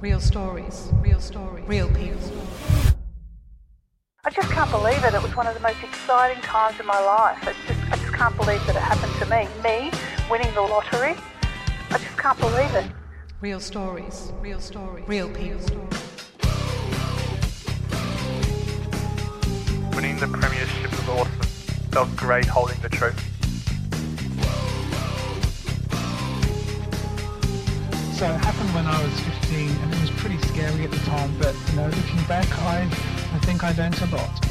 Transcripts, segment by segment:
Real stories, real stories, real people. I just can't believe it. It was one of the most exciting times in my life. It's just, I just can't believe that it happened to me. Me winning the lottery. I just can't believe it. Real stories, real stories, real people. Winning the premiership was awesome. Felt great holding the trophy. So it happened when I was 15 and it was pretty scary at the time, but you know, looking back, I, I think I learned a lot.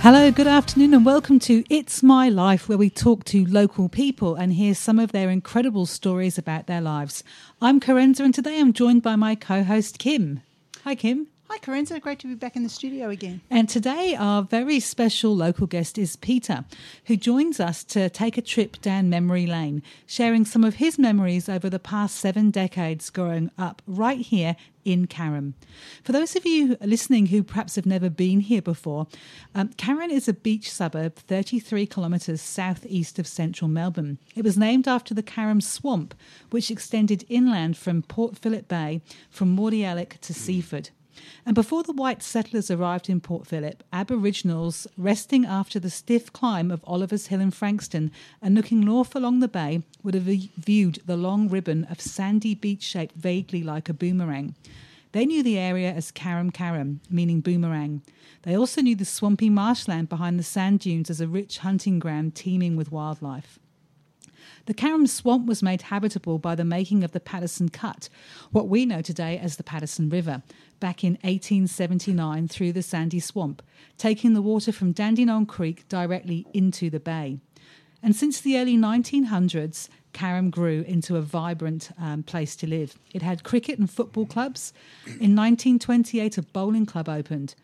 Hello, good afternoon, and welcome to It's My Life, where we talk to local people and hear some of their incredible stories about their lives. I'm Corenza, and today I'm joined by my co host, Kim. Hi, Kim. Hi, Corenza. Great to be back in the studio again. And today, our very special local guest is Peter, who joins us to take a trip down memory lane, sharing some of his memories over the past seven decades growing up right here in Carrum. For those of you listening who perhaps have never been here before, um, Carrum is a beach suburb 33 kilometres southeast of central Melbourne. It was named after the Carrum Swamp, which extended inland from Port Phillip Bay from Mordialloc to Seaford. And before the white settlers arrived in Port Phillip, Aboriginals, resting after the stiff climb of Oliver's Hill in Frankston and looking north along the bay, would have viewed the long ribbon of sandy beach shaped vaguely like a boomerang. They knew the area as Carrum Carrum, meaning boomerang. They also knew the swampy marshland behind the sand dunes as a rich hunting ground teeming with wildlife. The Carrum Swamp was made habitable by the making of the Patterson Cut, what we know today as the Patterson River, back in 1879 through the sandy swamp, taking the water from Dandenong Creek directly into the bay. And since the early 1900s, Carrum grew into a vibrant um, place to live. It had cricket and football clubs. In 1928, a bowling club opened.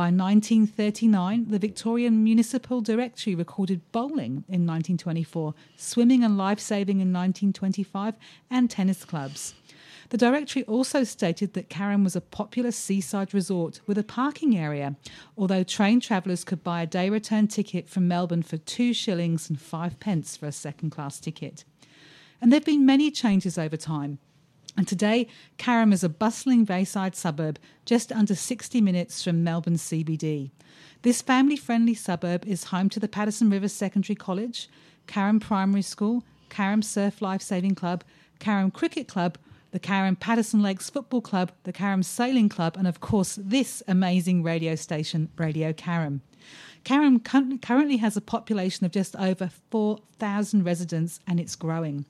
By 1939, the Victorian Municipal Directory recorded bowling in 1924, swimming and life saving in 1925, and tennis clubs. The directory also stated that Carrum was a popular seaside resort with a parking area, although train travellers could buy a day return ticket from Melbourne for two shillings and five pence for a second class ticket. And there have been many changes over time. And today, Carrum is a bustling Bayside suburb just under 60 minutes from Melbourne CBD. This family friendly suburb is home to the Patterson River Secondary College, Carrum Primary School, Carrum Surf Life Saving Club, Carrum Cricket Club, the Carrum Patterson Lakes Football Club, the Carrum Sailing Club, and of course, this amazing radio station, Radio Carrum. Carrum currently has a population of just over 4,000 residents and it's growing.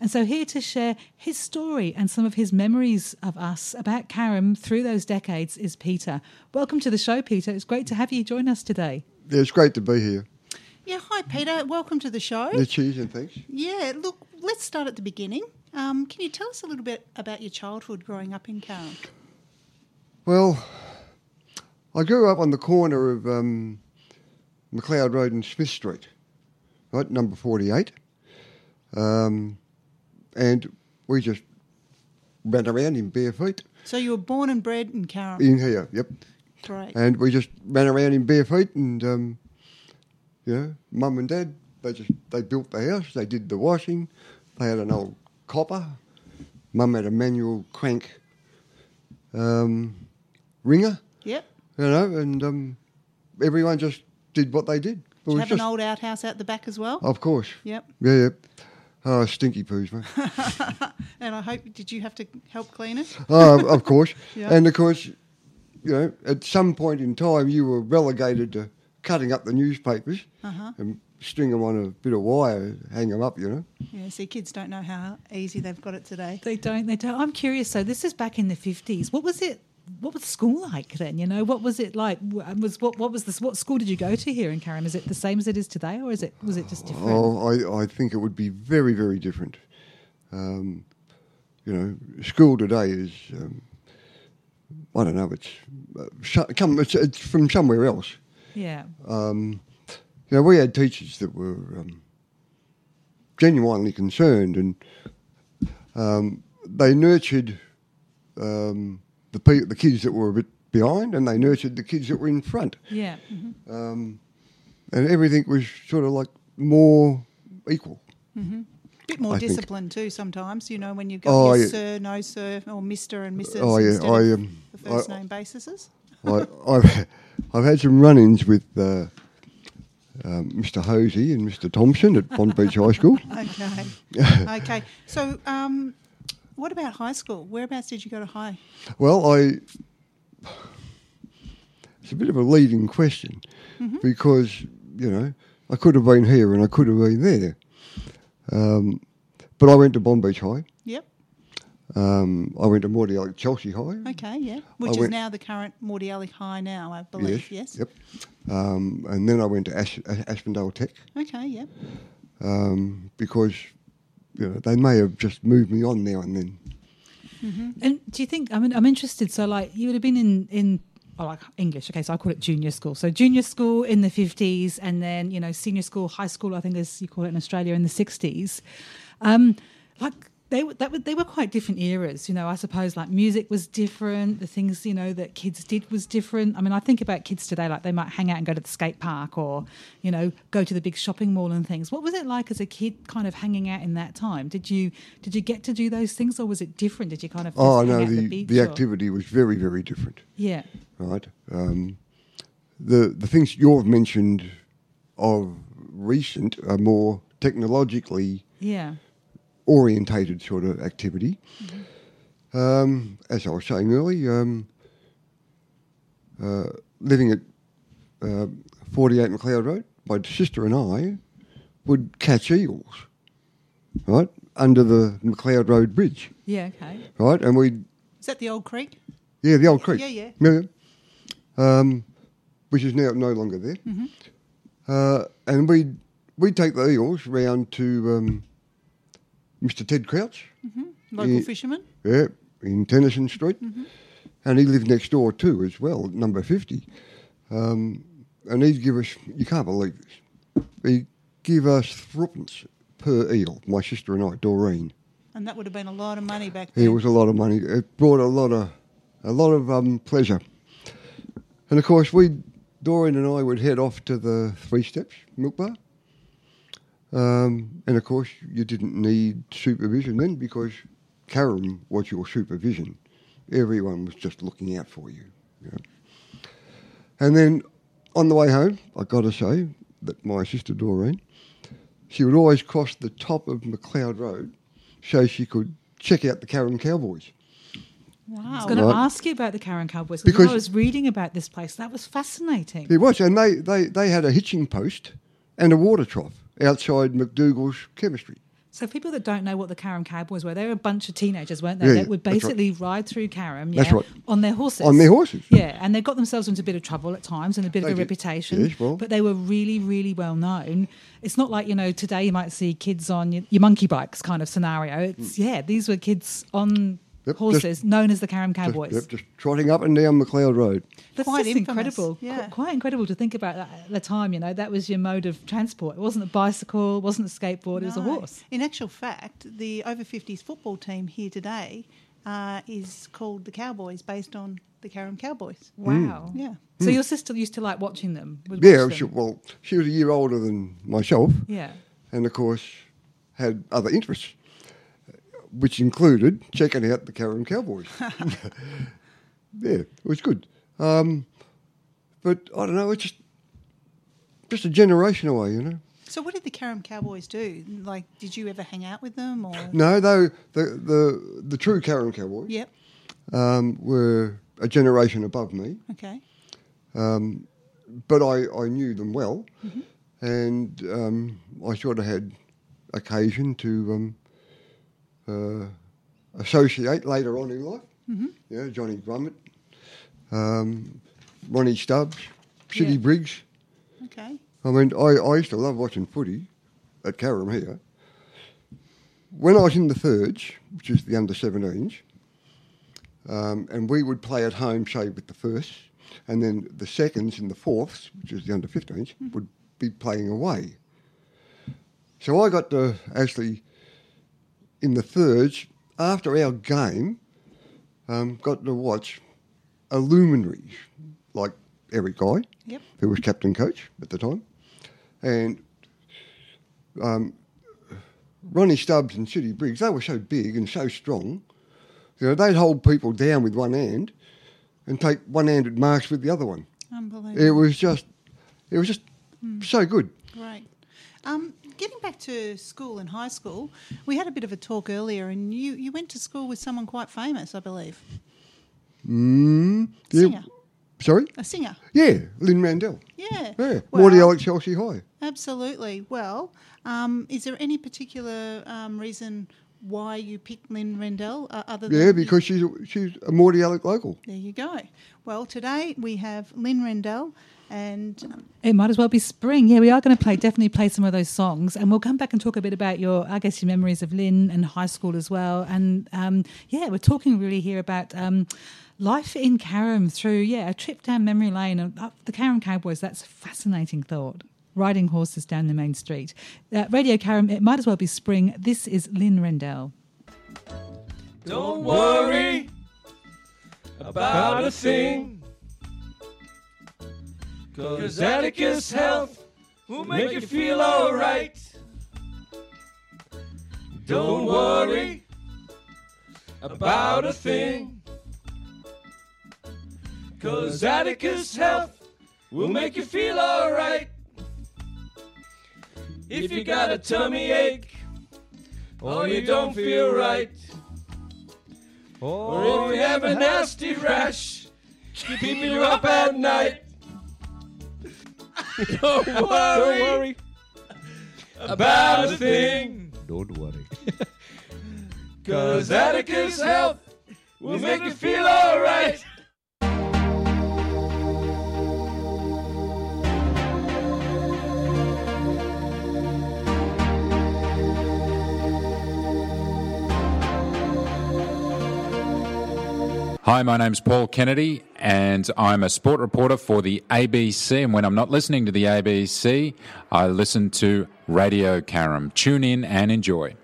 And so, here to share his story and some of his memories of us about Carrum through those decades is Peter. Welcome to the show, Peter. It's great to have you join us today. Yeah, it's great to be here. Yeah, hi, Peter. Welcome to the show. The cheese and thanks. Yeah, look, let's start at the beginning. Um, can you tell us a little bit about your childhood growing up in Carrum? Well, I grew up on the corner of um, McLeod Road and Smith Street, right, number 48. Um, and we just ran around in bare feet. So you were born and bred in Carrum? In here, yep. Great. And we just ran around in bare feet and, um, you know, mum and dad, they just, they built the house, they did the washing, they had an old copper. Mum had a manual crank um, ringer. Yep. You know, and um, everyone just did what they did. Did you have an old outhouse out the back as well? Of course. Yep. Yeah, yeah. Oh, stinky poos, mate. and I hope, did you have to help clean it? oh, of course. Yep. And of course, you know, at some point in time, you were relegated to cutting up the newspapers Uh-huh. and string them on a bit of wire, hang them up, you know. Yeah, see, kids don't know how easy they've got it today. They don't. They don't. I'm curious. So this is back in the 50s. What was it? What was school like then? You know, what was it like? Was what? What was this? What school did you go to here in Carrum? Is it the same as it is today, or is it was it just different? Oh, I, I think it would be very, very different. Um, you know, school today is, um, I don't know, it's, uh, sh- come, it's, it's from somewhere else. Yeah. Um, you know, we had teachers that were um, genuinely concerned and um, they nurtured um, the, pe- the kids that were a bit behind and they nurtured the kids that were in front. Yeah. mhm. Um, and everything was sort of like more equal. A bit more I think- too sometimes, you know, when you go Oh, yes, yeah. sir, no, sir, or Mister and Mrs. Oh, yeah, I, of um, the first I- name basis. I, I've I've had some run-ins with uh, um, Mr. Hosey and Mr. Thompson at Bonbeach High School. Okay. okay. So, um, what about high school? Whereabouts did you go to high? Well, I. It's a bit of a leading question because, you know, I could have been here and I could have been there. Um, but I went to Bonbeach High. Yep. Um, I went to Mordialloc Chelsea High. Okay. Yeah. Which I is went- now the current Mordialloc High now, I believe. Yes. Yep. Um, and then I went to Ash, Ash- Aspendale Tech Okay. Yep. um, because, you know, they may have just moved me on now and then. And do you think? I mean, I'm interested. So, like, you would have been in in oh, like English. Okay, so I call it junior school. So, junior school in the 50s, and then you know, senior school, high school. I think as you call it in Australia in the 60s. Um, like they were that they were quite different eras. You know, I suppose like music was different. The things you know that kids did was different. I mean, I think about kids today. Like they might hang out and go to the skate park, or you know, go to the big shopping mall and things. What was it like as a kid, kind of hanging out in that time? Did you did you get to do those things, or was it different? Did you kind of Oh, no, the, beach the activity was very, very different. Yeah, right? Um, the the things you've mentioned of recent are more technologically yeah, orientated sort of activity. Um, as I was saying earlier, um, uh, living at uh, 48 McLeod Road, my sister and I would catch eels, right, under the McLeod Road Bridge, yeah. Okay. right, and we'd Is that the old creek? yeah, the old creek. Yeah, yeah. yeah. Um, which is now no longer there. Uh, and we'd, we'd take the eels round to um, Mr. Ted Crouch, Local Yeah. fisherman? yeah, in Tennyson Street. And he lived next door too, as well, number 50. Um, and he'd give us, you can't believe this, he'd give us threepence per eel, my sister and I, Doreen. And that would have been a lot of money back then. It was a lot of money. It brought a lot of a lot of um, pleasure. And of course, we Doreen and I would head off to the Three Steps Milk Bar. Um, and of course, you didn't need supervision then because Carrum was your supervision. Everyone was just looking out for you. you know. And then on the way home, I got to say that my sister Doreen, she would always cross the top of McLeod Road so she could check out the Carrum Cowboys. Wow. I was going to ask you about the Carrum Cowboys because Because- I was reading about this place. That was fascinating. It was, and they, they, they had a hitching post and a water trough outside McDougall's chemistry. So people that don't know what the Carrum Cowboys were, they were a bunch of teenagers, weren't they? Yeah, that would that's right. basically ride through Carrum, yeah, right. on their horses. On their horses. Yeah, and they got themselves into a bit of trouble at times and a bit They of a did. reputation. Yes, well. but they were really, really well known. It's not like you know today you might see kids on your, your monkey bikes kind of scenario. It's mm. yeah, these were kids on. Yep, horses just- known as the Carrum Just, Cowboys. yep, just trotting up and down McLeod Road. That's Quite just infamous, incredible. Qu- Quite incredible to think about that at the time. You know, that was your mode of transport. It wasn't a bicycle, it wasn't a skateboard, it was a horse. In actual fact, the over 50s football team here today uh, is called the Cowboys, based on the Carrum Cowboys. Wow. Yeah. So your sister used to like watching them? Yeah, watch she, them? well, she was a year older than myself, Yeah. and of course had other interests, which included checking out the Carrum Cowboys. yeah, it was good. Um, but I don't know, it's just just a generation away, you know. So, what did the Carrum Cowboys do? Like, did you ever hang out with them? Or No, though the the the true Carrum Cowboys Yep. um, were a generation above me. Okay. Um, but I, I knew them well, and um, I sort of had occasion to um, uh, associate later on in life. Mm-hmm. Yeah, Johnny Grummet, um, Ronnie Stubbs, City Yeah. Briggs. Okay. I mean, I, I used to love watching footy at Carrum here. When I was in the thirds, which is the under 17s, um, and we would play at home, say, with the firsts, and then the seconds and the fourths, which is the under 15s, would be playing away. So I got to actually, in the thirds, after our game, um, got to watch a luminaries like Eric Guy, Yep. who was captain coach at the time, and um, Ronnie Stubbs and City Briggs, they were so big and so strong. You know, they'd hold people down with one hand and take one-handed marks with the other one. Unbelievable. It was just, it was just so good. Great. Um, getting back to school and high school, we had a bit of a talk earlier, and you, you went to school with someone quite famous, I believe. Mm, yeah. Singer. Sorry? A singer. Yeah, Lynn Randell. Yeah. Yeah, Well, Mordialloc Chelsea High. Absolutely. Well, um, is there any particular um, reason why you picked Lynn Randell uh, other than Yeah, because she's a, she's a Mordialloc local. there you go. Well, today we have Lynn Randell, and um, It might as well be spring. Yeah, we are going to play definitely play some of those songs, and we'll come back and talk a bit about your, I guess, your memories of Lynn and high school as well. And um, yeah, we're talking really here about um, life in Carrum through yeah a trip down memory lane and up the Carrum Cowboys. That's a fascinating thought. Riding horses down the main street. Uh, Radio Carrum. It might as well be spring. This is Lynn Randell. Don't worry about a thing. Cause Atticus Health will make you feel alright. Don't worry about a thing. Cause Atticus Health will make you feel alright. If you got a tummy ache or you don't feel right. Or if you have a nasty rash, keeping you up at night. Don't worry, about a thing. Don't worry. Cause Atticus Health will make you feel alright. Hi, my name's Paul Kennedy, and I'm a sport reporter for the ABC. And when I'm not listening to the ABC, I listen to Radio Carrum. Tune in and enjoy.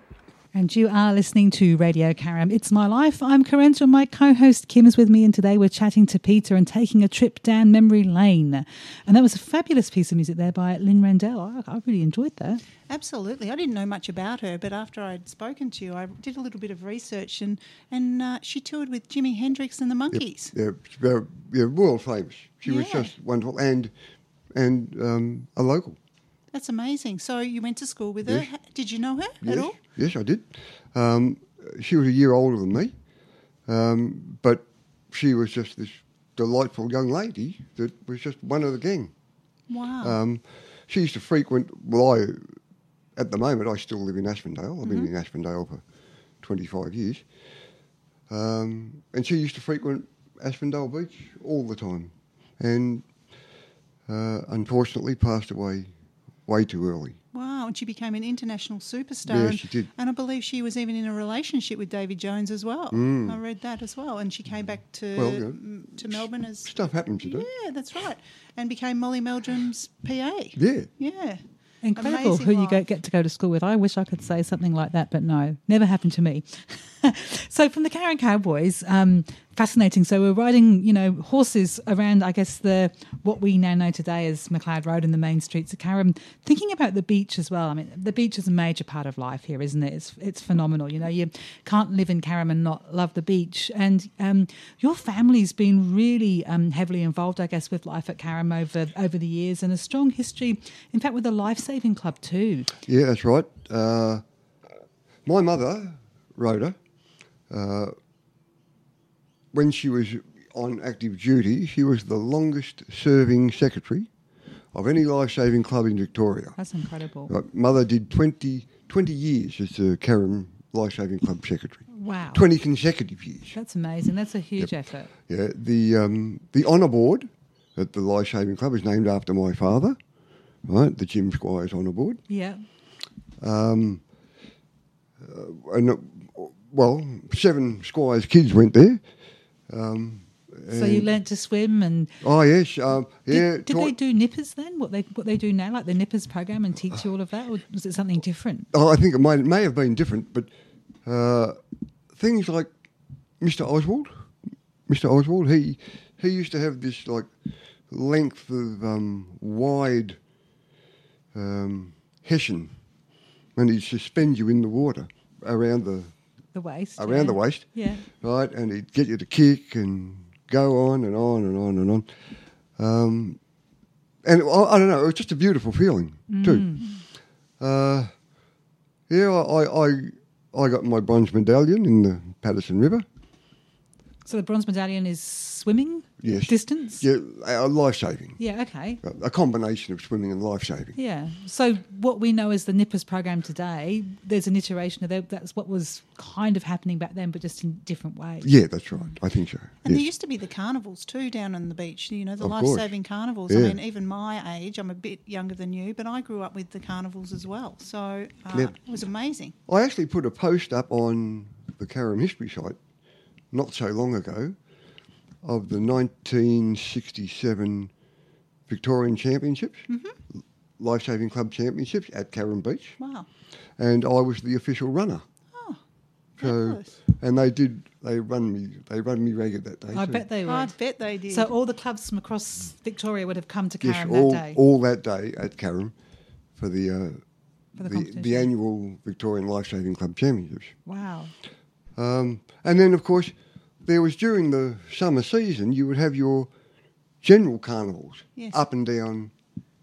And you are listening to Radio Carrum. It's my life. I'm Corinne, and my co-host Kim is with me, and today we're chatting to Peter and taking a trip down memory lane. And that was a fabulous piece of music there by Lynn Randell. I, I really enjoyed that. absolutely, I didn't know much about her, but after I'd spoken to you, I did a little bit of research, and and uh, she toured with Jimi Hendrix and the Monkees. Yeah, it's very, yeah, world famous. She was just wonderful and and um, a local. That's amazing. So you went to school with her. Yes. Ha- Did you know her Yes, at all? Yes, I did. Um, she was a year older than me, um, but she was just this delightful young lady that was just one of the gang. Wow. Um, she used to frequent. Well, I at the moment I still live in Aspendale. I've been in Aspendale for twenty five years, um, and she used to frequent Aspendale Beach all the time, and uh, unfortunately passed away way too early. Wow, and she became an international superstar. Yeah, and, she did. And I believe she was even in a relationship with David Jones as well. I read that as well. And she came back to Mm. Well, you know, m- to Melbourne as Stuff happened to know. yeah, that's right, and became Molly Meldrum's PA. Yeah. Yeah. Incredible Amazing who you life. go, get to go to school with. I wish I could say something like that, but no, never happened to me. so from the Carrum Cowboys, um, fascinating. So we're riding, you know, horses around. I guess the what we now know today as McLeod Road and the main streets of Carrum. Thinking about the beach as well. I mean, the beach is a major part of life here, isn't it? It's it's phenomenal. You know, you can't live in Carrum and not love the beach. And um, your family's been really um, heavily involved, I guess, with life at Carrum over over the years, and a strong history. In fact, with the Life Saving Club too. Yeah, that's right. Uh, my mother, Rhoda, uh, when she was on active duty, she was the longest serving secretary of any life saving club in Victoria. That's incredible. Right, mother did 20, 20 years as the Carrum Life Saving Club secretary. Wow. 20 consecutive years. That's amazing. That's a huge effort. Yeah, the um, the honour board at the Life Saving Club is named after my father, right? The Jim Squires honour board. Yeah. and uh, well, seven Squires kids went there. Um, So you learnt to swim and oh yes, um, did, yeah. did they taught- do nippers then? What they what they do now, like the nippers program, and teach you all of that, or was it something different? oh, I think it might may have been different, but uh, things like Mr. Oswald, Mr. Oswald, he he used to have this like length of um, wide um, hessian and he'd suspend you in the water around the The waist. around yeah. the waist, Yeah. right? And he'd get you to kick and go on and on and on and on. Um, and I, I don't know, it was just a beautiful feeling too. Uh, yeah, I, I I got my bronze medallion in the Patterson River. So the bronze medallion is swimming Yes. distance. Yeah, uh, life saving. Yeah. Okay. A combination of swimming and life saving. Yeah. So what we know as the Nippers program today, there's an iteration of that. That's what was kind of happening back then, but just in different ways. Yeah, that's right. I think so. And there used to be the carnivals too down on the beach. You know, the life saving carnivals. Yeah. I mean, even my age, I'm a bit younger than you, but I grew up with the carnivals as well. So uh, Yeah. it was amazing. I actually put a post up on the Carrum History site not so long ago of the 1967 Victorian Championships, Mm-hmm. Life Saving Club Championships at Carrum Beach, Wow. and I was the official runner. Oh, So, and they did. They run me. They run me ragged that day. I too. bet they I would. bet they did. So all the clubs from across Victoria would have come to Yes, Carrum all, that day. all that day at Carrum for the uh, For the the, the annual Victorian Life Saving Club Championships. wow. Um, and then, of course, there was during the summer season, you would have your general carnivals Yes. up and down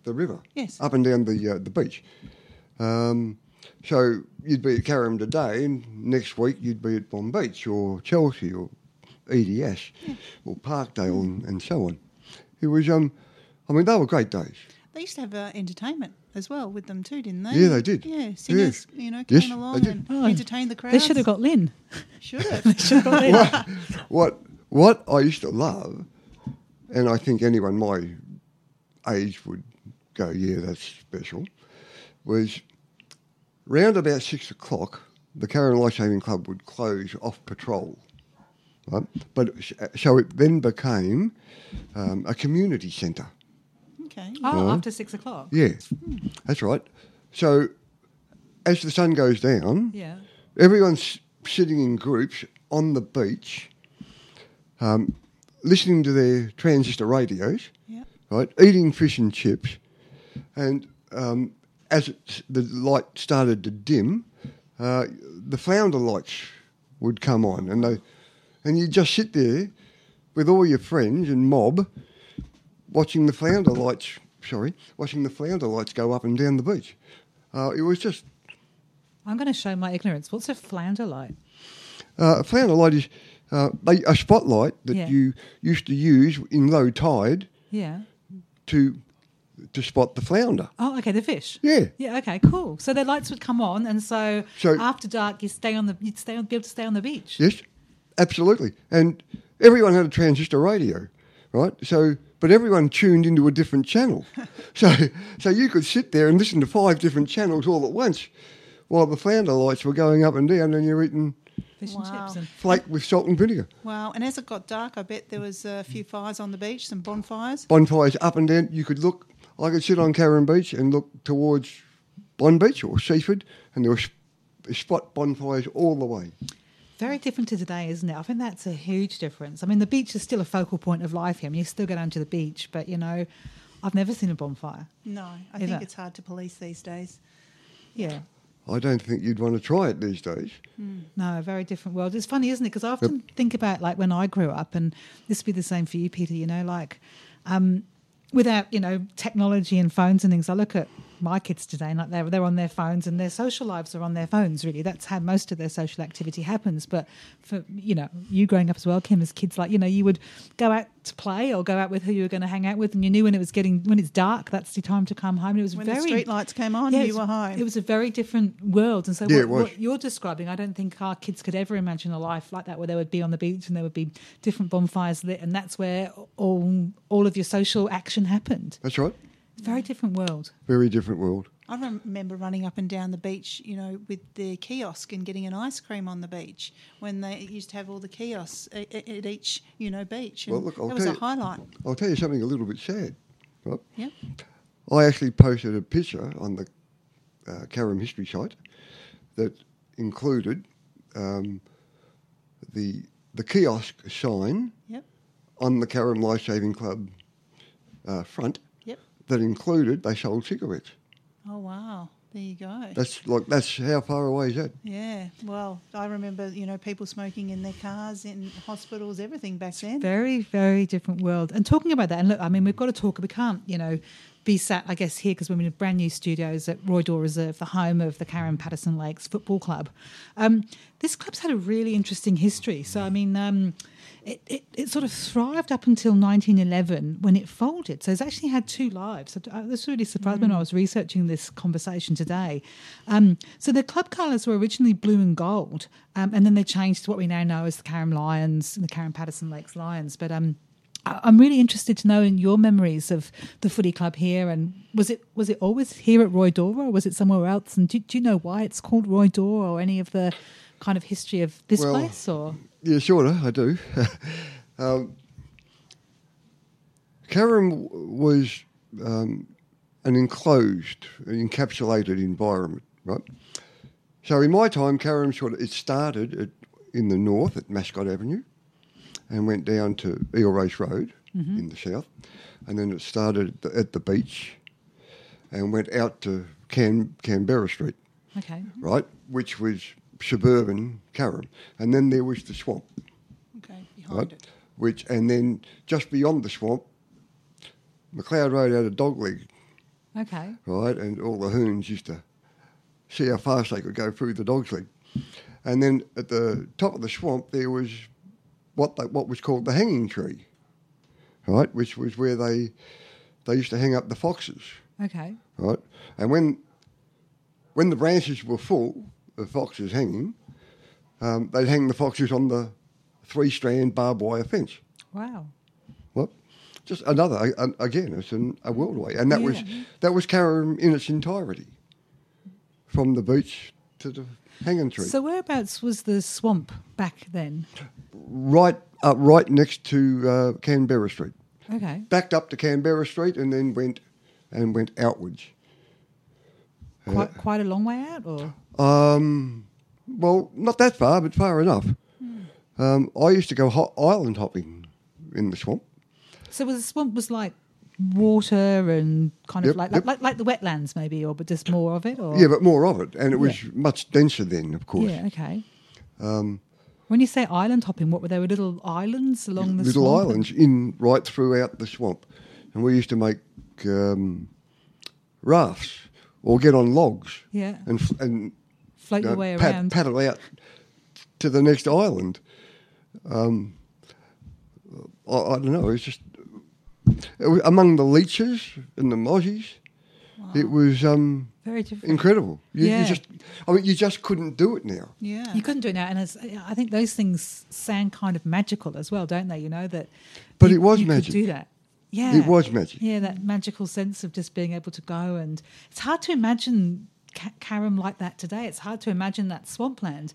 the river, Yes. up and down the uh, the beach. Um, so you'd be at Carrum today, and next week you'd be at Bonbeach or Chelsea or EDS or Parkdale and, and so on. It was, um, I mean, they were great days. They used to have uh, entertainment as well with them too, didn't they? Yeah, they did. Yeah, singers, you know, came they along and Oh, entertained the crowd. They should have got Lynn. Should have. Should have got Lynn. what what I used to love, and I think anyone my age would go, yeah, that's special, was round about six o'clock, the Carrum Life Saving Club would close off patrol. Right? But so it then became um, a community centre. Okay. Oh, No. after six o'clock. Yeah, that's right. So as the sun goes down, Yeah. everyone's sitting in groups on the beach, um, listening to their transistor radios, Yeah. right, eating fish and chips, and um, as it, the light started to dim, uh, the flounder lights would come on, and they, and you just sit there with all your friends and mob, watching the flounder lights. Sorry, watching the flounder lights go up and down the beach. Uh, it was just I'm going to show my ignorance. What's a flounder light? Uh, a flounder light is uh, a, a spotlight that Yeah. you used to use in low tide Yeah. to to spot the flounder. Oh, okay, the fish. Yeah. Yeah. Okay. Cool. So the lights would come on, and so, So- after dark, you stay on the you'd stay on, be able to stay on the beach. Yes, absolutely. And everyone had a transistor radio, right? So, but everyone tuned into a different channel. so, so you could sit there and listen to five different channels all at once, while the flounder lights were going up and down, and you're eating Fish Wow. and chips. And flake with salt and vinegar. Wow. And as it got dark, I bet there was a few fires on the beach, some bonfires. bonfires up and down. You could look. I could sit on Carrum Beach and look towards Bonbeach or Seaford, and there were spot bonfires all the way. Very different to today, isn't it? I think that's a huge difference. I mean, the beach is still a focal point of life here. I mean, you still go down to the beach, but you know, I've never seen a bonfire. No, I think it? it's hard to police these days. Yeah. I don't think you'd want to try it these days. No, a very different world. It's funny, isn't it? Because I often think about like when I grew up, and this would be the same for you, Peter. You know, like um, without you know technology and phones and things. I look at my kids today, like they're they're on their phones, and their social lives are on their phones. Really, that's how most of their social activity happens. But for you know, you growing up as well, Kim, as kids, like you know, you would go out to play or go out with who you were going to hang out with, and you knew when it was getting when it's dark, that's the time to come home. And it was When very the street lights came on, Yeah, you were home. It was a very different world, and so Yeah, what, what you're describing, I don't think our kids could ever imagine a life like that, where they would be on the beach and there would be different bonfires lit, and that's where all all of your social action happened. That's right. Very different world. Very different world. I remember running up and down the beach, you know, with the kiosk and getting an ice cream on the beach when they used to have all the kiosks at, each, you know, beach. And Well, look, I'll that was tell a you- highlight. I'll tell you something a little bit sad. Right? Yeah. I actually posted a picture on the uh, Carrum History site that included um, the the kiosk sign Yep. on the Carrum Life Saving Club uh, front. That included they sold cigarettes. Oh wow. There you go. That's like that's how far away is that? yeah. Well, I remember you know people smoking in their cars, in hospitals, everything back then. Very, very different world. And talking about that, and look, I mean, we've got to talk. We can't, you know, be sat, I guess, here because we're in a brand new studios at Roy Dore Reserve, the home of the Carrum Patterson Lakes Football Club. Um, this club's had a really interesting history. So, I mean, um, it, it, it sort of thrived up until 1911 when it folded. So it's actually had two lives. I uh, this really surprised me when I was researching this conversation today. Um, so the club colours were originally blue and gold, um, and then they changed to what we now know as the Carrum Lions and the Carrum Patterson Lakes Lions. But um, I- I'm really interested to know in your memories of the footy club here, and was it was it always here at Roy Dore, or was it somewhere else? And do, do you know why it's called Roy Dore, or any of the kind of history of this Well, place? Or Yeah, sure, I do. um, Carrum was um, an enclosed, encapsulated environment, right? So in my time, Carrum sort of, it started at, in the north at Mascot Avenue and went down to Eel Race Road in the south. And then it started at the, at the beach and went out to Can, Canberra Street okay, right, which was suburban Carrum, and then there was the swamp, Okay, behind right, it. which, and then just beyond the swamp, McLeod Road had a dog leg, okay, right, and all the hoons used to see how fast they could go through the dog's leg, and then at the top of the swamp there was what they, what was called the hanging tree, right, which was where they they used to hang up the foxes. Okay, right? And when when the branches were full of foxes hanging, um, they'd hang the foxes on the three-strand barbed wire fence. wow, What? Just another a- a- again, it's an, a world away. and that was that was Carrum in its entirety, from the beach to the hanging tree, So whereabouts was the swamp back then? right up right next to uh, Canberra Street, Okay, backed up to Canberra Street, and then went and went outwards. quite quite a long way out, or Um, well, not that far, but far enough. Hmm. Um, I used to go ho- island hopping in the swamp. so was the swamp was like water and kind of like, yep. like like the wetlands maybe, or but just more of it, or Yeah, but more of it, and it was much denser then, of course. Yeah, okay. Um, when you say island hopping, what were there? Were little islands along the little swamp? islands in right throughout the swamp, and we used to make um, rafts or get on logs Yeah. and and Float you your know, way pad- around. paddle out to the next island. Um, I, I don't know. It was just it was, among the leeches and the mozzies. It was um, Very different. incredible. You, Yeah. you just, I mean, you just couldn't do it now. Yeah. You couldn't do it now, and I think those things sound kind of magical as well, don't they? You know that. But you- it was you magic. Could do that. Yeah, It was magic. Yeah, that magical sense of just being able to go, and it's hard to imagine Carrum like that today. It's hard to imagine that swampland.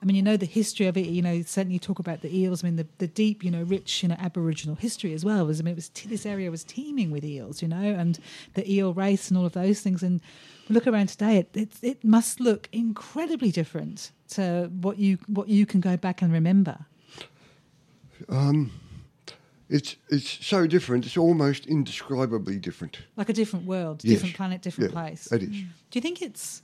I mean, you know the history of it. You know, certainly you talk about the eels. I mean, the, the deep, you know, rich, you know, Aboriginal history as well. Was I mean, it was t- this area was teeming with eels. You know, and the eel race and all of those things. And look around today, it it, it must look incredibly different to what you what you can go back and remember. Um, It's it's so different. It's almost indescribably different. Like a different world, Yes. different planet, different Yeah, place. It is. Do you think it's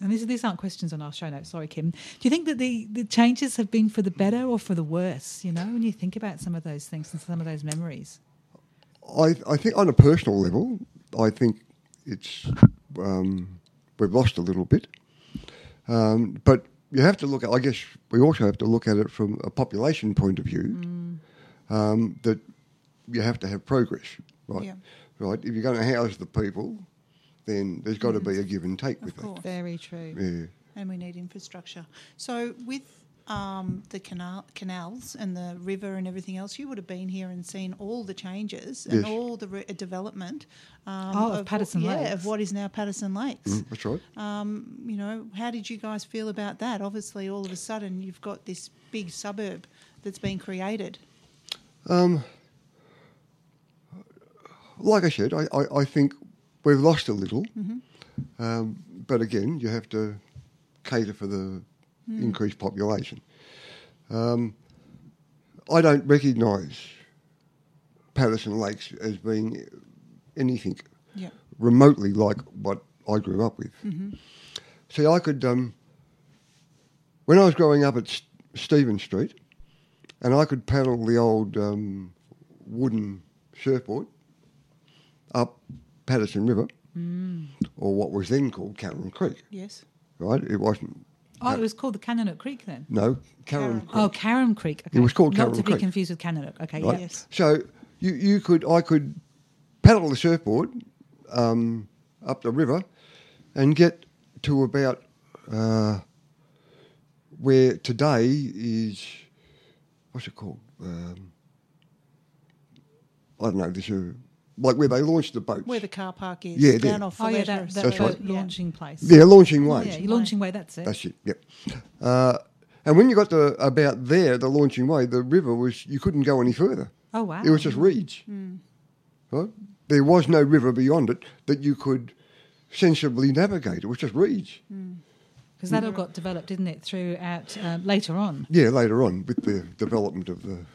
and these, these aren't questions on our show notes, sorry, Kim. Do you think that the, the changes have been for the better or for the worse, you know, when you think about some of those things and some of those memories? I I think on a personal level, I think it's um, we've lost a little bit. Um, but you have to look at. I guess we also have to look at it from a population point of view. Um, that you have to have progress, right? Yeah. Right. If you're going to house the people, then there's got to be a give and take with course. Very true. Yeah. and we need infrastructure. So with um, the canal, canals and the river and everything else, you would have been here and seen all the changes and all the re- development. Um, Oh, of what- Patterson yeah, Lakes. of what is now Patterson Lakes. Mm, that's right. Um, you know, how did you guys feel about that? Obviously, all of a sudden, you've got this big suburb that's been created. Um, like I said, I, I, I think we've lost a little. Um, but again, you have to cater for the increased population. Um, I don't recognise Patterson Lakes as being anything Yeah. remotely like what I grew up with. See, I could, um, when I was growing up at S- Stephen Street, and I could paddle the old um, wooden surfboard up Patterson River, or what was then called Carrum Creek, Yes. right? It wasn't, Oh, it was called the Kananook Creek then. no, Carrum Creek. Oh, Carrum Creek. Okay. It was called Not Carrum to be confused with Kananook. Okay, right? Yes. So you, you could, I could paddle the surfboard um, up the river and get to about uh, where today is, what's it called? Um, I don't know, this is like where they launched the boats. Where the car park is. Yeah, down there. off Oh, yeah, that, that That's boat right. launching place. yeah, launching way. Yeah, launching way, that's it. That's it. Yep. Uh, and when you got to about there, the launching way, the river was you couldn't go any further. Oh, wow. It was just reeds. Right? There was no river beyond it that you could sensibly navigate. It was just reeds. Because that all got developed, didn't it, throughout uh, later on? Yeah, later on with the development of the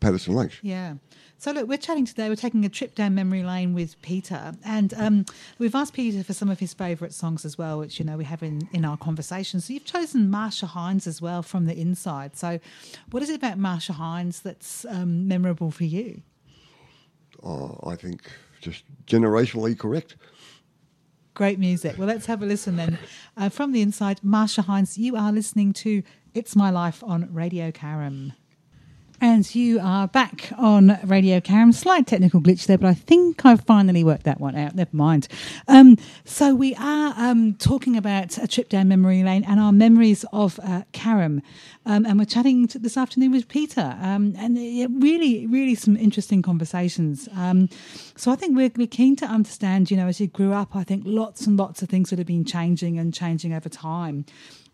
Patterson Lakes. Yeah. So look, we're chatting today. We're taking a trip down memory lane with Peter, and um, we've asked Peter for some of his favourite songs as well, which you know we have in, in our conversation. So you've chosen Marcia Hines as well from the inside. So, what is it about Marcia Hines that's um, memorable for you? Oh, I think just generationally correct. Great music. Well, let's have a listen then. Uh, from the inside, Marcia Hines, you are listening to It's My Life on Radio Carrum. And you are back on Radio Carrum. Slight technical glitch there, but I think I've finally worked that one out. Never mind. Um, so we are um, talking about a trip down memory lane and our memories of uh. Um, and we're chatting this afternoon with Peter. Um, and uh, really, really some interesting conversations. Um, so I think we're, we're keen to understand, you know, as you grew up, I think lots and lots of things that have been changing and changing over time.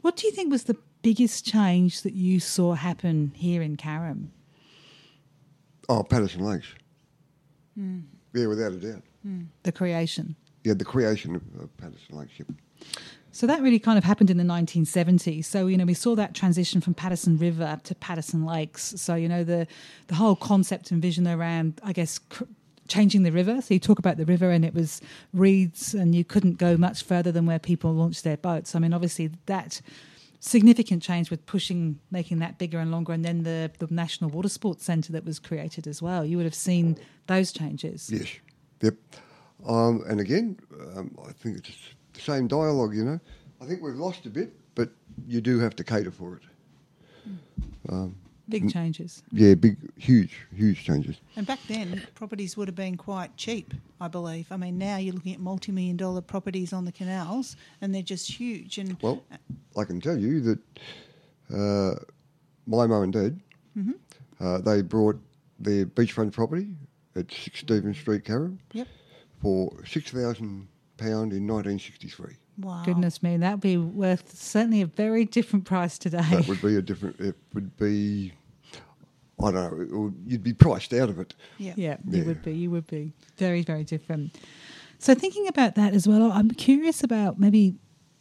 What do you think was the biggest change that you saw happen here in Carrum? Oh, Patterson Lakes. Hmm. Yeah, without a doubt. Hmm. the creation. Yeah, the creation of, of Patterson Lakes. Yep. So that really kind of happened in the 1970s. So you know we saw that transition from Patterson River to Patterson Lakes. So you know the the whole concept and vision around, I guess. Cr- Changing the river. So you talk about the river, and it was reeds, and you couldn't go much further than where people launched their boats. I mean, obviously, that significant change with pushing, making that bigger and longer, and then the, the National Water Sports Centre that was created as well. You would have seen those changes. Yes. Yep. Um, and again, um, I think it's the same dialogue, you know. I think we've lost a bit, but you do have to cater for it. Big changes. Yeah, big, huge, huge changes. And back then, properties would have been quite cheap, I believe. I mean, now you're looking at multi-million dollar properties on the canals, and they're just huge. And Well, I can tell you that uh, my mum and dad, uh, they brought their beachfront property at 6 Stephen Street, Carrum, yep, for £6,000 in 1963. Wow, Goodness me, that'd be worth certainly a very different price today. That would be a different, it would be, I don't know, it would, you'd be priced out of it. yeah, Yeah, you would be. You would be very, very different. So thinking about that as well, I'm curious about maybe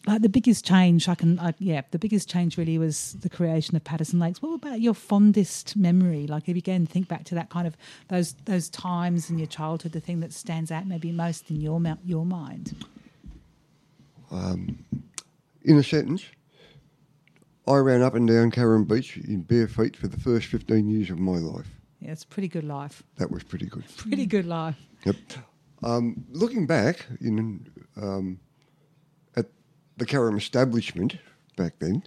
like the biggest change. I can, I, yeah, the biggest change really was the creation of Patterson Lakes. What about your fondest memory? Like if you again think back to that kind of those those times in your childhood, the thing that stands out maybe most in your your mind. In a sentence, I ran up and down Carrum Beach in bare feet for the first 15 years of my life. Yeah, it's a pretty good life. That was pretty good. Pretty good life. Yep. Um, looking back in, um, at the Carrum establishment back then,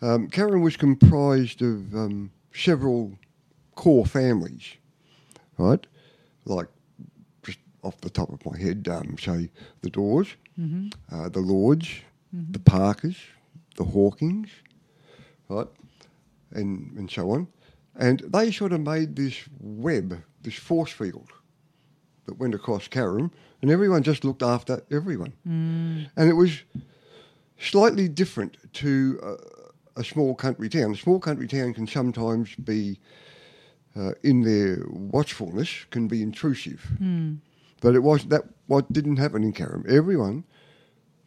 um, Carrum was comprised of um, several core families, right? Like, off the top of my head, um, say the Doors, uh, the Lords, the Parkers, the Hawkings, right? And, and so on. And they sort of made this web, this force field that went across Carrum, and everyone just looked after everyone. And it was slightly different to a, a small country town. A small country town can sometimes be, uh, in their watchfulness, can be intrusive. But it was that what didn't happen in Carrum. Everyone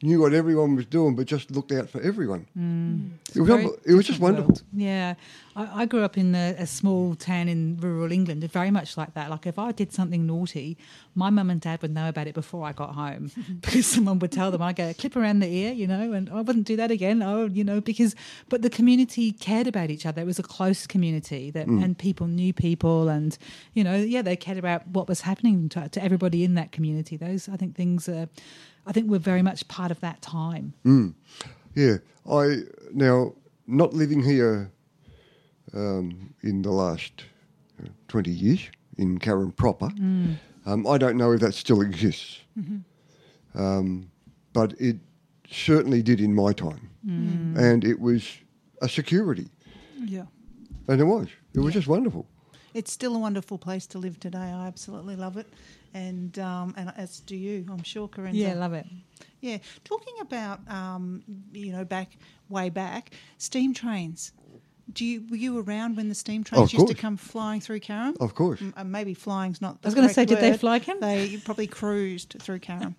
knew what everyone was doing, but just looked out for everyone. Mm. It was, it was just wonderful. world. Yeah, I, I grew up in a, a small town in rural England, very much like that. Like if I did something naughty, my mum and dad would know about it before I got home because someone would tell them. I go clip around the ear, you know, and oh, I wouldn't do that again. Oh, you know, because but the community cared about each other. It was a close community that, mm. and people knew people, and you know, yeah, they cared about what was happening to, to everybody in that community. Those, I think, things are. I think we're very much part of that time. Yeah, I now not living here um, in the last uh, twenty years in Carrum proper. Um, I don't know if that still exists, um, but it certainly did in my time, and it was a security, Yeah. and it was. It was just wonderful. It's still a wonderful place to live today. I absolutely love it, and um, and as do you, I'm sure, Corinne. Yeah, love it. Yeah, talking about um, you know back way back, steam trains. Do you were you around when the steam trains Of used to come flying through Carrum? Of course. M- uh, maybe flying's not. The I was gonna correct say, did they fly, Kim? They probably cruised through Carrum.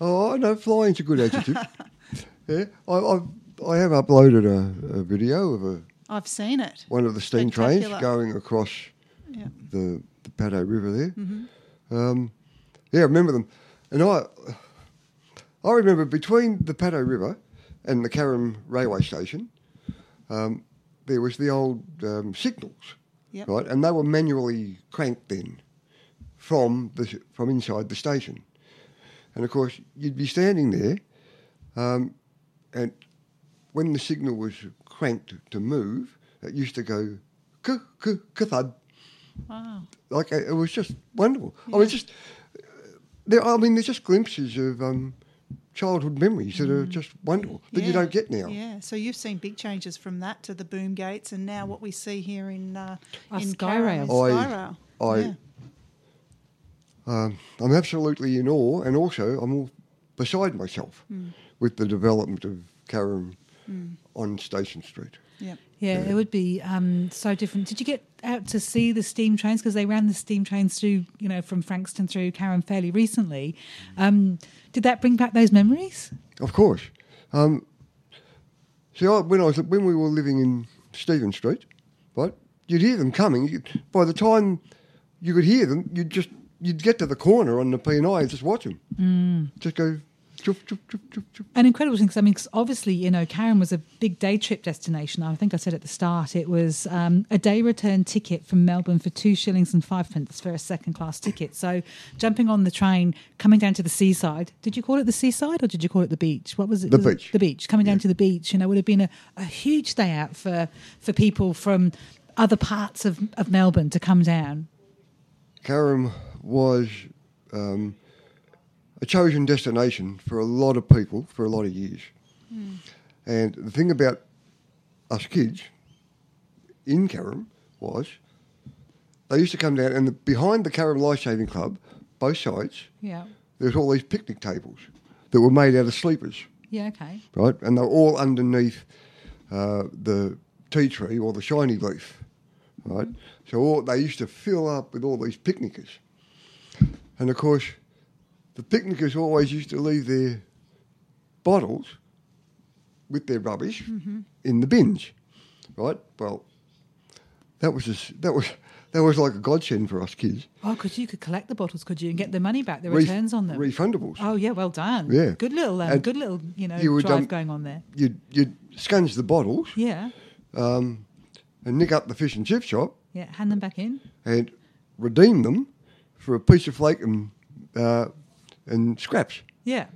Oh, I know flying's a good adjective. yeah, I, I've, I have uploaded a, a video of a I've seen it. one of the steam trains going across Yeah. the, the Paddo River there. Mm-hmm. Um, yeah, I remember them. And I I remember between the Paddo River and the Carrum railway station, um, there was the old um, signals, Yep. right? And they were manually cranked then from the from inside the station. And of course, you'd be standing there, um, and when the signal was cranked to move, it used to go k k k thud. Wow. Like it was just wonderful. I mean, just there. I mean, there's just glimpses of um, childhood memories that are just wonderful that you don't get now. Yeah, so you've seen big changes from that to the boom gates, and now what we see here in uh, in Skyrail. Carrum I- Skyrail. I- yeah. Um, I'm absolutely in awe, and also I'm all beside myself with the development of Carrum on Station Street. yeah. Yeah, it would be um, so different. Did you get out to see the steam trains? Because they ran the steam trains through, you know, from Frankston through Carrum fairly recently. Um, did that bring back those memories? Of course. Um, see, I, when I was when we were living in Stephen Street, right, you'd hear them coming. You, by the time you could hear them, you'd just you'd get to the corner on the P and I and just watch them. Mm. Just go, chup, chup, chup. An incredible thing, 'cause I mean, 'cause obviously, you know, Carrum was a big day trip destination. I think I said at the start it was um, a day return ticket from Melbourne for two shillings and five pence for a second class ticket. So, jumping on the train, coming down to the seaside. Did you call it the seaside or did you call it the beach? What was it? The Was it beach. the beach. Coming down to the beach, you know, would have been a, a huge day out for for people from other parts of, of Melbourne to come down. Carrum was um, a chosen destination for a lot of people for a lot of years. And the thing about us kids in Carrum was they used to come down, and the, behind the Carrum Life Saving Club, both sides, Yeah. there was all these picnic tables that were made out of sleepers, Yeah. Okay. right? And they were all underneath uh, the tea tree or the shiny leaf, right? So all, they used to fill up with all these picnickers. And of course, the picnickers always used to leave their bottles with their rubbish in the bins, right? Well, that was just, that was that was like a godsend for us kids. Oh, because you could collect the bottles, could you, and get the money back, the Ref- returns on them. refundables. Oh yeah, well done. Yeah. good little, um, good little, you know, you drive um, going on there. You'd you'd scunge the bottles Yeah, um, and nick up the fish and chip shop yeah, hand them back in. and redeem them for a piece of flake and uh, and scraps Yeah,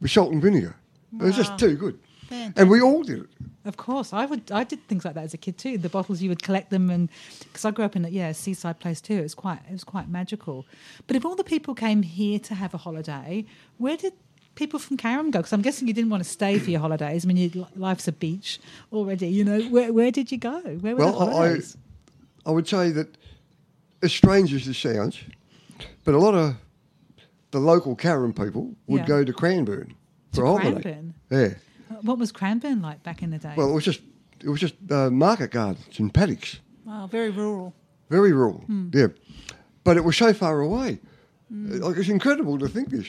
with salt and vinegar. It was just too good, Fantastic. and we all did it. of course. I would, I did things like that as a kid too. The bottles you would collect them, and because I grew up in a yeah a seaside place too, it was quite, it was quite magical. But if all the people came here to have a holiday, where did people from Carrum go? Because I'm guessing you didn't want to stay for your holidays. I mean, your life's a beach already. You know, where where did you go? Where were Well, the I- holidays? I would say that, as strange as this sounds, but a lot of the local Carrum people would Yeah. go to Cranbourne for To a holiday. Cranbourne? Yeah. what was Cranbourne like back in the day? Well, it was just it was just uh, market gardens and paddocks. Wow, very rural. Very rural, Hmm. yeah. But it was so far away. Like it's incredible to think this.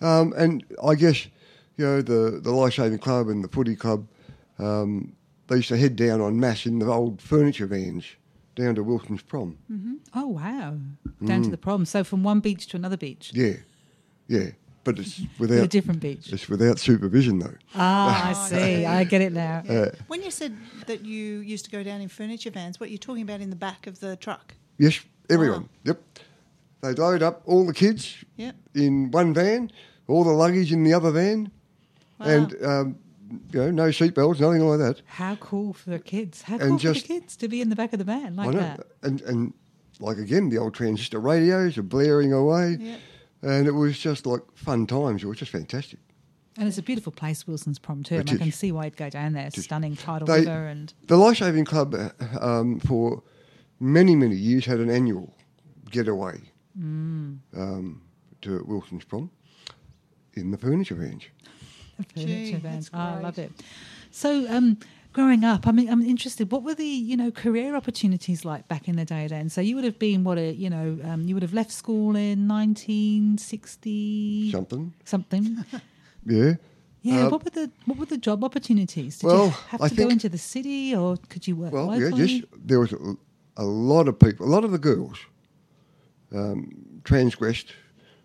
Um, and I guess, you know, the, the Life Saving Club and the footy club, um, they used to head down on masse in the old furniture vans down to Wilson's Prom. Oh wow, down Mm. to the prom. So from one beach to another beach. Yeah, yeah. But it's To a different beach. It's without supervision though. Ah, I see. I get it now. Uh, When you said that you used to go down in furniture vans, what you're talking about in the back of the truck? yes, everyone. Wow. Yep. They load up all the kids Yep. in one van, all the luggage in the other van, and um, you know, no seatbelts, nothing like that. How cool for the kids. How And cool for the kids to be in the back of the van like know. that. And and like again, the old transistor radios are blaring away, Yep. and it was just like fun times. It was just fantastic. And it's a beautiful place, Wilson's Prom too. And I can see why you'd go down there. Stunning tidal They- river and The Life Saving Club um, for many many years had an annual getaway Mm. um, to Wilson's Prom in the furniture range. The furniture Gee, vans. that's Oh, I love it. So, um, growing up, I mean, I'm interested. What were the you know career opportunities like back in the day? Then, so you would have been what a you know um, you would have left school in 1960 Something, something. yeah. Yeah, Uh, what were the what were the job opportunities? Did well, you have I to go think- into the city, or could you work Well, yeah, locally? yes, there was a, a lot of people, a lot of the girls um, transgressed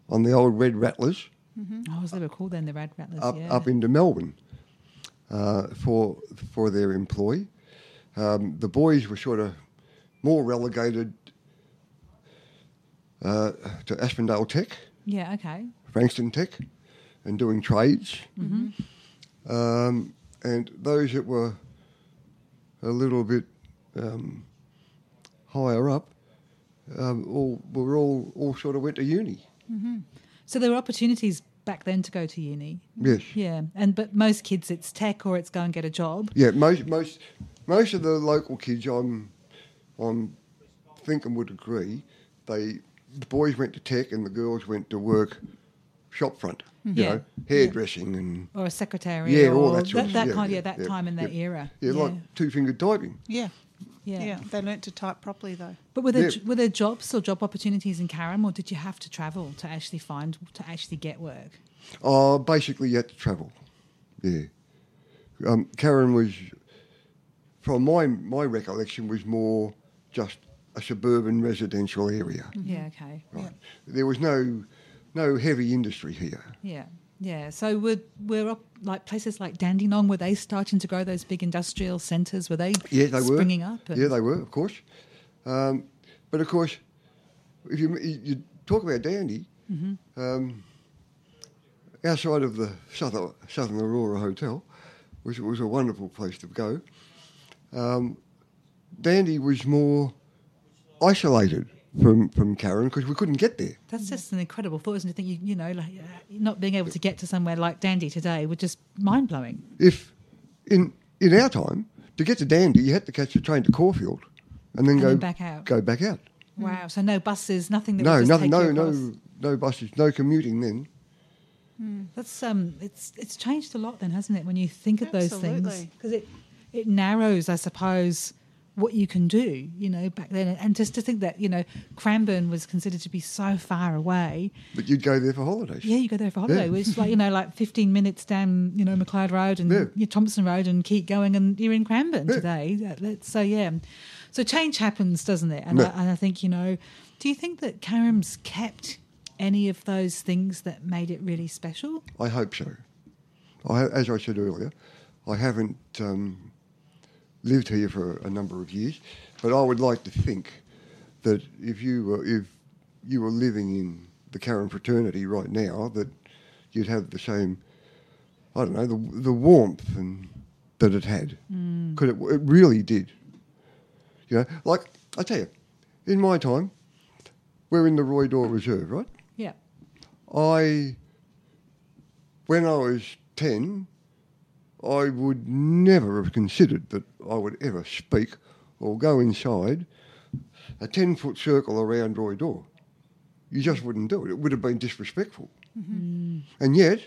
on the old Red Rattlers Oh, they were called then, the Rad Rattlers. up, yeah. up into Melbourne uh, for for their employ. Um, the boys were sort of more relegated uh, to Aspendale Tech, yeah, okay. Frankston Tech, and doing trades. Um, and those that were a little bit um, higher up, um, all were all all sort of went to uni. So there were opportunities back then to go to uni. Yes. Yeah, and but most kids it's tech or it's go and get a job. Yeah, most most most of the local kids, I'm I'm thinking would agree. They the boys went to tech and the girls went to work shop front. You Yeah. know, hairdressing and Or a secretary. yeah, or all that sort that, of that yeah, kind. Yeah, yeah, that yeah, time in that yeah. era. Yeah, like two fingered typing. Yeah. Yeah. Yeah. They learnt to type properly though. But were there Yeah. were there jobs or job opportunities in Carrum, or did you have to travel to actually find to actually get work? Oh, basically you had to travel. Yeah. Um, Carrum was, from my my recollection, was more just a suburban residential area. Yeah. Okay. Right. There was no no heavy industry here. Yeah. Yeah. So we're up, like places like Dandenong were they starting to grow those big industrial centres? Were they Yeah, they were springing up? Yeah, they were, of course. Um, but of course, if you you talk about Dandy, Mm-hmm. um, outside of the Southern Southern Aurora Hotel, which was a wonderful place to go, um, Dandy was more isolated from from Carrum because we couldn't get there. That's just an incredible thought, isn't it? Think you, you know, like uh, not being able to get to somewhere like Dandy today would just mind blowing. If in in our time to get to Dandy, you had to catch a train to Caulfield, and then And go then back out. Go back out. Wow. So no buses, nothing that No, would just nothing. take No, no, no buses. No commuting then. That's um, it's it's changed a lot then, hasn't it? When you think of those things, because it it narrows, I suppose, what you can do. You know, back then, and just to think that you know Cranbourne was considered to be so far away. But you'd go there for holidays. Yeah, you go there for holiday. Yeah. It's like you know, like fifteen minutes down, you know, McLeod Road and Yeah. Thompson Road, and keep going, and you're in Cranbourne Yeah. today. So yeah, so change happens, doesn't it? And. I, and I think you know, do you think that Carrum's kept any of those things that made it really special? I hope so. I, as I said earlier, I haven't um, lived here for a number of years, but I would like to think that if you were if you were living in the Carrum fraternity right now, that you'd have the same. I don't know the the warmth and that it had. Mm. Could it? It really did. You know, like I tell you, in my time, we're in the Roy Dore Reserve, right? Yeah. I, when I was 10, I would never have considered that I would ever speak or go inside a 10 foot circle around Roy Dore. You just wouldn't do it. It would have been disrespectful. Mm-hmm. And yet,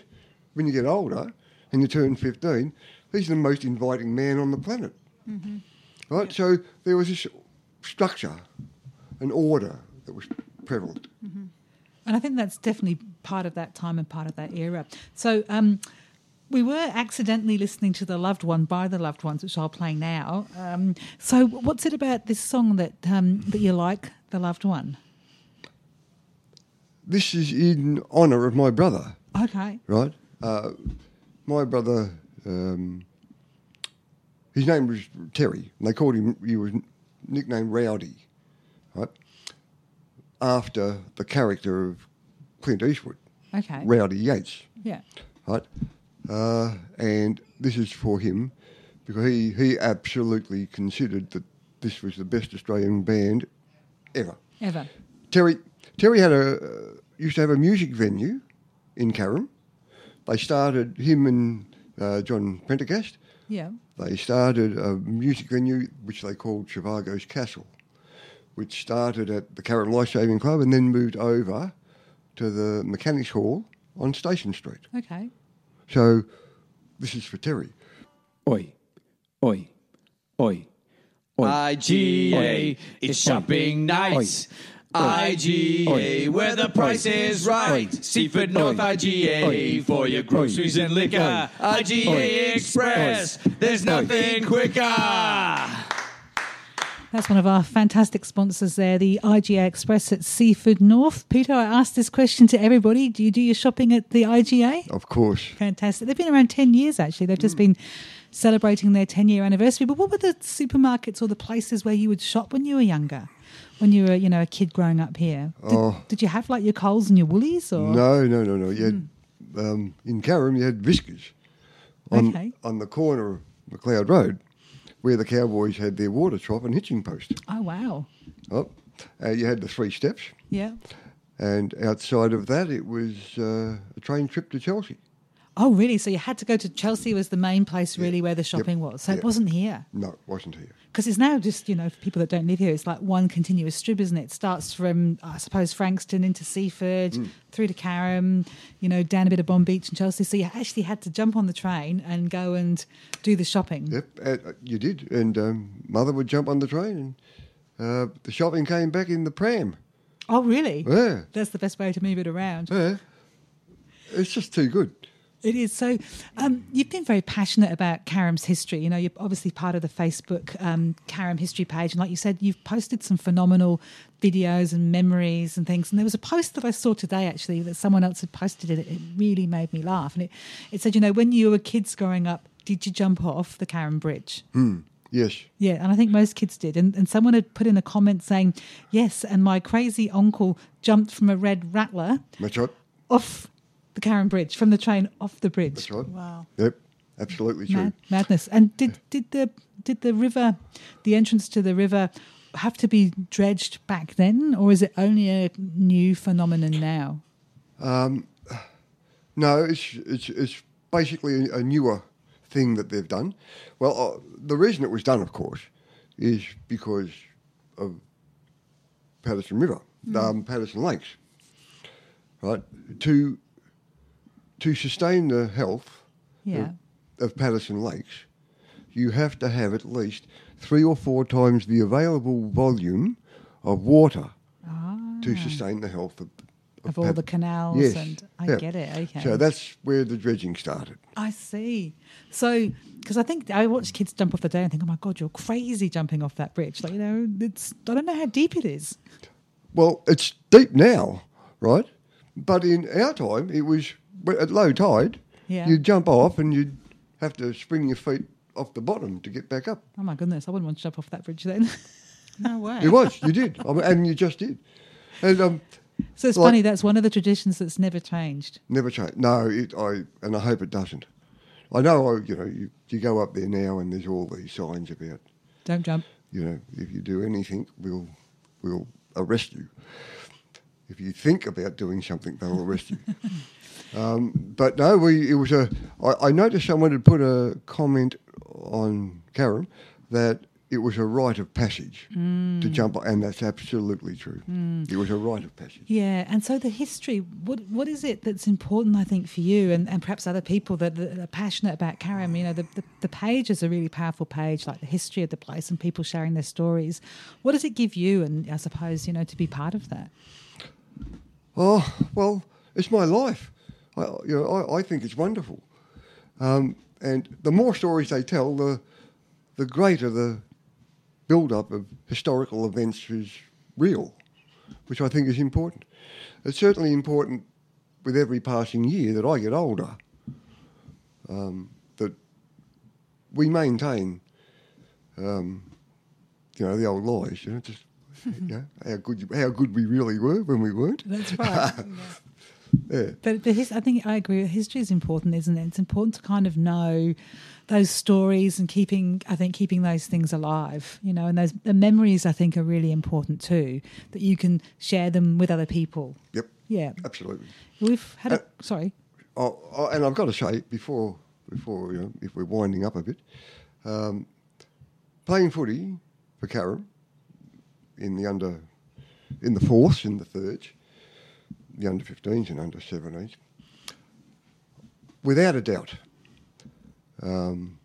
when you get older and you turn 15, he's the most inviting man on the planet. Mm-hmm. Right? So there was this structure, an order that was prevalent. Mm-hmm. And I think that's definitely part of that time and part of that era. So, um, We were accidentally listening to The Loved One by The Loved Ones, which I'll play now. Um, so, what's it about this song that um, that you like, The Loved One? This is in honour of my brother, Okay. right? Uh, my brother, um, his name was Terry, and they called him, he was nicknamed Rowdy, right? After the character of Clint Eastwood, Okay. Rowdy Yates, Yeah. right? Uh, and this is for him because he, he absolutely considered that this was the best Australian band ever. Ever. Terry Terry had a uh, used to have a music venue in Carrum. They started him and uh, John Prendergast. Yeah. They started a music venue which they called Chivago's Castle, which started at the Carrum Life Saving Club and then moved over to the Mechanics Hall on Station Street. Okay. So this is for Terry. Oi, oi, oi. Oi. IGA, it's shopping nights. IGA, where the price is right. Seaford North IGA for your groceries and liquor. IGA Express, there's nothing quicker. That's one of our fantastic sponsors there, the IGA Express at Seaford North. Peter, I asked this question to everybody. Do you do your shopping at the IGA? Of course. Fantastic. They've been around 10 years, actually. They've just been celebrating their 10 year anniversary. But what were the supermarkets or the places where you would shop when you were younger? When you were, you know, a kid growing up here? Did, Oh. did you have like your Coles and your Woolies? Or? No, no, no, no. You had, um, in Carrum, you had Whiskers on, Okay. on the corner of McLeod Road, where the Cowboys had their water trough and hitching post. Oh, wow. Oh, uh, you had the three steps, Yeah. and outside of that, it was uh, a train trip to Chelsea. Oh, really? So you had to go to Chelsea was the main place really where the shopping was. So Yeah. it wasn't here. No, it wasn't here. Because it's now just, you know, for people that don't live here, it's like one continuous strip, isn't it? It starts from, I suppose, Frankston into Seaford, Mm. through to Carrum, you know, down a bit of Bonbeach and Chelsea. So you actually had to jump on the train and go and do the shopping. Yep, uh, you did. And um, mother would jump on the train, and uh, the shopping came back in the pram. Oh, really? Yeah, That's the best way to move it around. yeah. It's just too good. It is. So, um, you've been very passionate about Carrum's history. You know, you're obviously part of the Facebook um, Carrum history page. And like you said, you've posted some phenomenal videos and memories and things. And there was a post that I saw today, actually, that someone else had posted it. It really made me laugh. And it, it said, you know, when you were kids growing up, did you jump off the Carrum Bridge? Yes. Yeah, and I think most kids did. And, and someone had put in a comment saying, yes, and my crazy uncle jumped from a red rattler That's right. off the Carrum Bridge, from the train off the bridge. That's right. Wow. Yep, absolutely true. Mad, madness. And did did the did the river, the entrance to the river, have to be dredged back then, or is it only a new phenomenon now? No, it's it's it's basically a, newer thing that they've done. Well, uh, the reason it was done, of course, is because of Patterson River, um, Patterson Lakes, right? To to sustain the health Yeah. of Patterson Lakes, you have to have at least three or four times the available volume of water to sustain the health of, Ah. Of all the canals Yes, and I yeah. get it. Okay. So that's where the dredging started. I see. So, because I think I watch kids jump off the day and think, "Oh my god, you're crazy jumping off that bridge!" Like you know, it's I don't know how deep it is. Well, it's deep now, right? But in our time, it was at low tide. Yeah. You'd jump off and you'd have to spring your feet off the bottom to get back up. Oh my goodness, I wouldn't want to jump off that bridge then. No way. It was, you did, I mean, and you just did, and um, so it's Like- funny. That's one of the traditions that's never changed. never changed. No, it, I and I hope it doesn't. I know, I, you know, you, you go up there now and there's all these signs about, Don't jump. you know, if you do anything, we'll we'll arrest you. If you think about doing something, they'll arrest you. um, but no, we it was a. I, I noticed someone had put a comment on Carrum that it was a rite of passage to jump, and that's absolutely true. It was a rite of passage. Yeah, and so the history. What what is it that's important? I think for you and, and perhaps other people that, that are passionate about Carrum. You know, the, the the page is a really powerful page, like the history of the place and people sharing their stories. What does it give you? And I suppose you know to be part of that. Oh well, it's my life. I, you know, I, I think it's wonderful. Um, and the more stories they tell, the the greater the build-up of historical events is real, which I think is important. It's certainly important with every passing year that I get older um, that we maintain, um, you know, the old lies. You know, just you know, how good how good we really were when we weren't. That's right. Yeah. But, but his, I think I agree. History is important, isn't it? It's important to kind of know those stories and keeping, I think, keeping those things alive. You know, and those the memories, I think, are really important too. That you can share them with other people. Yep. Yeah, Absolutely. we've had. A, Uh, sorry. Oh, oh, and I've got to say before before you know, if we're winding up a bit, um, playing footy for Carrum in the under in the fourth in the thirds, the under 15s and under 17s, without a doubt, um,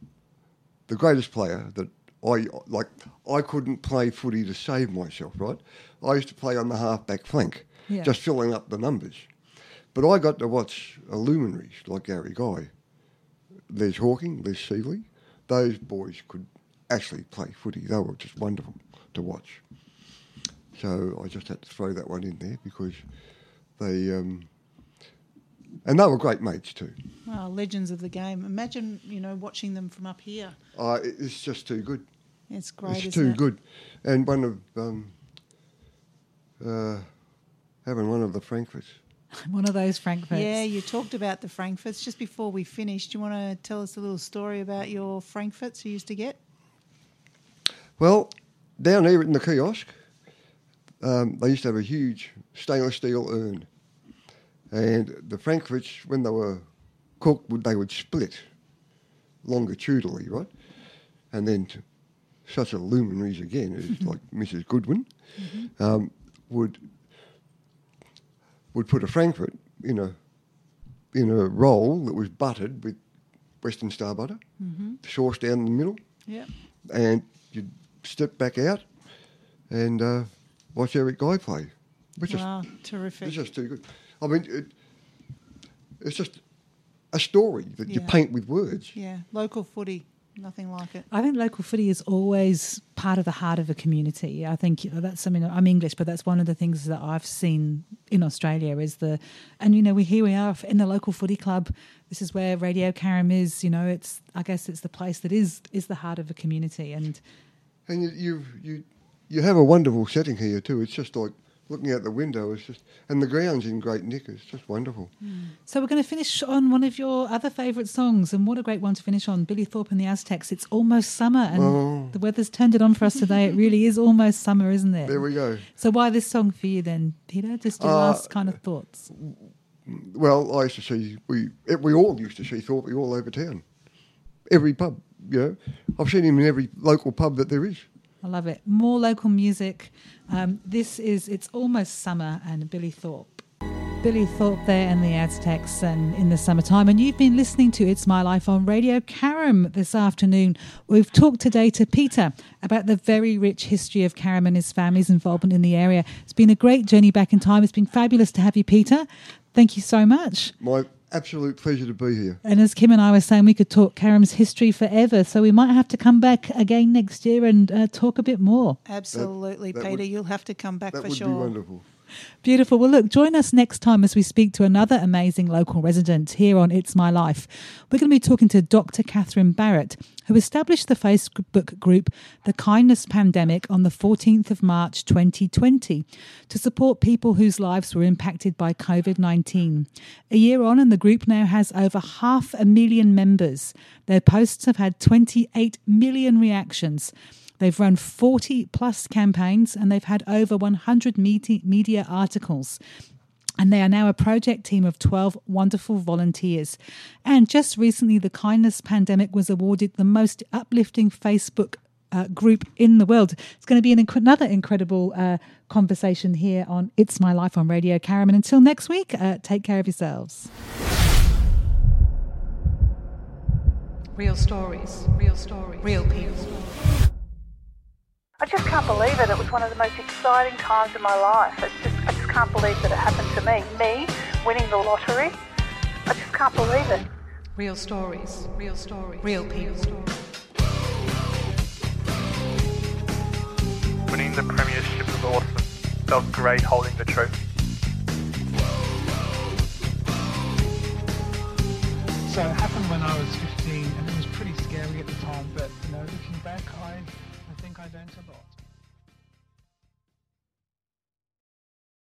the greatest player that I like. I couldn't play footy to save myself. Right, I used to play on the half back flank, Yeah. just filling up the numbers. But I got to watch luminaries like Gary Guy, Les Hawking, Les Seeley. Those boys could actually play footy. They were just wonderful to watch. So I just had to throw that one in there because they, um, and they were great mates too. Wow, legends of the game. Imagine, you know, watching them from up here. Uh, it's just too good. It's great, it's isn't too it? good. And one of um, uh, having one of the Frankfurts. One of those Frankfurts. Yeah, you talked about the Frankfurts. Just before we finished. do you want to tell us a little story about your Frankfurts you used to get? Well, down here in the kiosk, um, they used to have a huge stainless steel urn. And the Frankfurts, when they were cooked, they would split longitudinally, right? And then such a luminaries again as like Mrs. Goodwin um, would would put a Frankfurt in a in a roll that was buttered with Western Star butter, sauce down in the middle, Yeah. and you'd step back out and uh, watch Eric Guy play. Which Wow, is terrific. it's just too good. I mean, it, it's just a story that you paint with words. Yeah, local footy, nothing like it. I think local footy is always part of the heart of a community. I think that's something I'm English, but that's one of the things that I've seen in Australia is the, and you know, we here we are in the local footy club. This is where Radio Carrum is. You know, it's I guess it's the place that is is the heart of a community, and And you, you you you have a wonderful setting here too. It's just like looking out the window. is just and the ground's in great nick. It's just wonderful. So we're going to finish on one of your other favourite songs, and what a great one to finish on. Billy Thorpe and the Aztecs. It's almost summer, and Oh. the weather's turned it on for us today. It really is almost summer, isn't it? There we go. So why this song for you then, Peter? Just your Uh, last kind of thoughts. Well, I used to see we we all used to see Thorpe all over town, every pub. You know, I've seen him in every local pub that there is. I love it. More local music. Um, this is It's Almost Summer and Billy Thorpe. Billy Thorpe there and the Aztecs and in the summertime. And you've been listening to It's My Life on Radio Carrum this afternoon. We've talked today to Peter about the very rich history of Carrum and his family's involvement in the area. It's been a great journey back in time. It's been fabulous to have you, Peter. Thank you so much. My absolute pleasure to be here. And as Kim and I were saying, we could talk Carrum's history forever. So we might have to come back again next year and uh, talk a bit more. Absolutely, that Peter. would- You'll have to come back That for would sure. be wonderful. Beautiful. Well, look, join us next time as we speak to another amazing local resident here on It's My Life. We're going to be talking to Dr. Catherine Barrett, who established the Facebook group The Kindness Pandemic on the 14th of March 2020 to support people whose lives were impacted by COVID 19. A year on, and the group now has over half a million members. Their posts have had 28 million reactions. They've run 40 plus campaigns and they've had over 100 media, articles. And they are now a project team of 12 wonderful volunteers. And just recently, the Kindness Pandemic was awarded the most uplifting Facebook uh, group in the world. It's going to be an inc- another incredible uh, conversation here on It's My Life on Radio Carrum. And until next week, uh, take care of yourselves. Real stories, real stories, real people. I just can't believe it. It was one of the most exciting times in my life. It's just, I just can't believe that it happened to me. Me winning the lottery. I just can't believe it. Real stories. Real stories. Real people. Winning the premiership was awesome. Felt great holding the trophy. So it happened when I was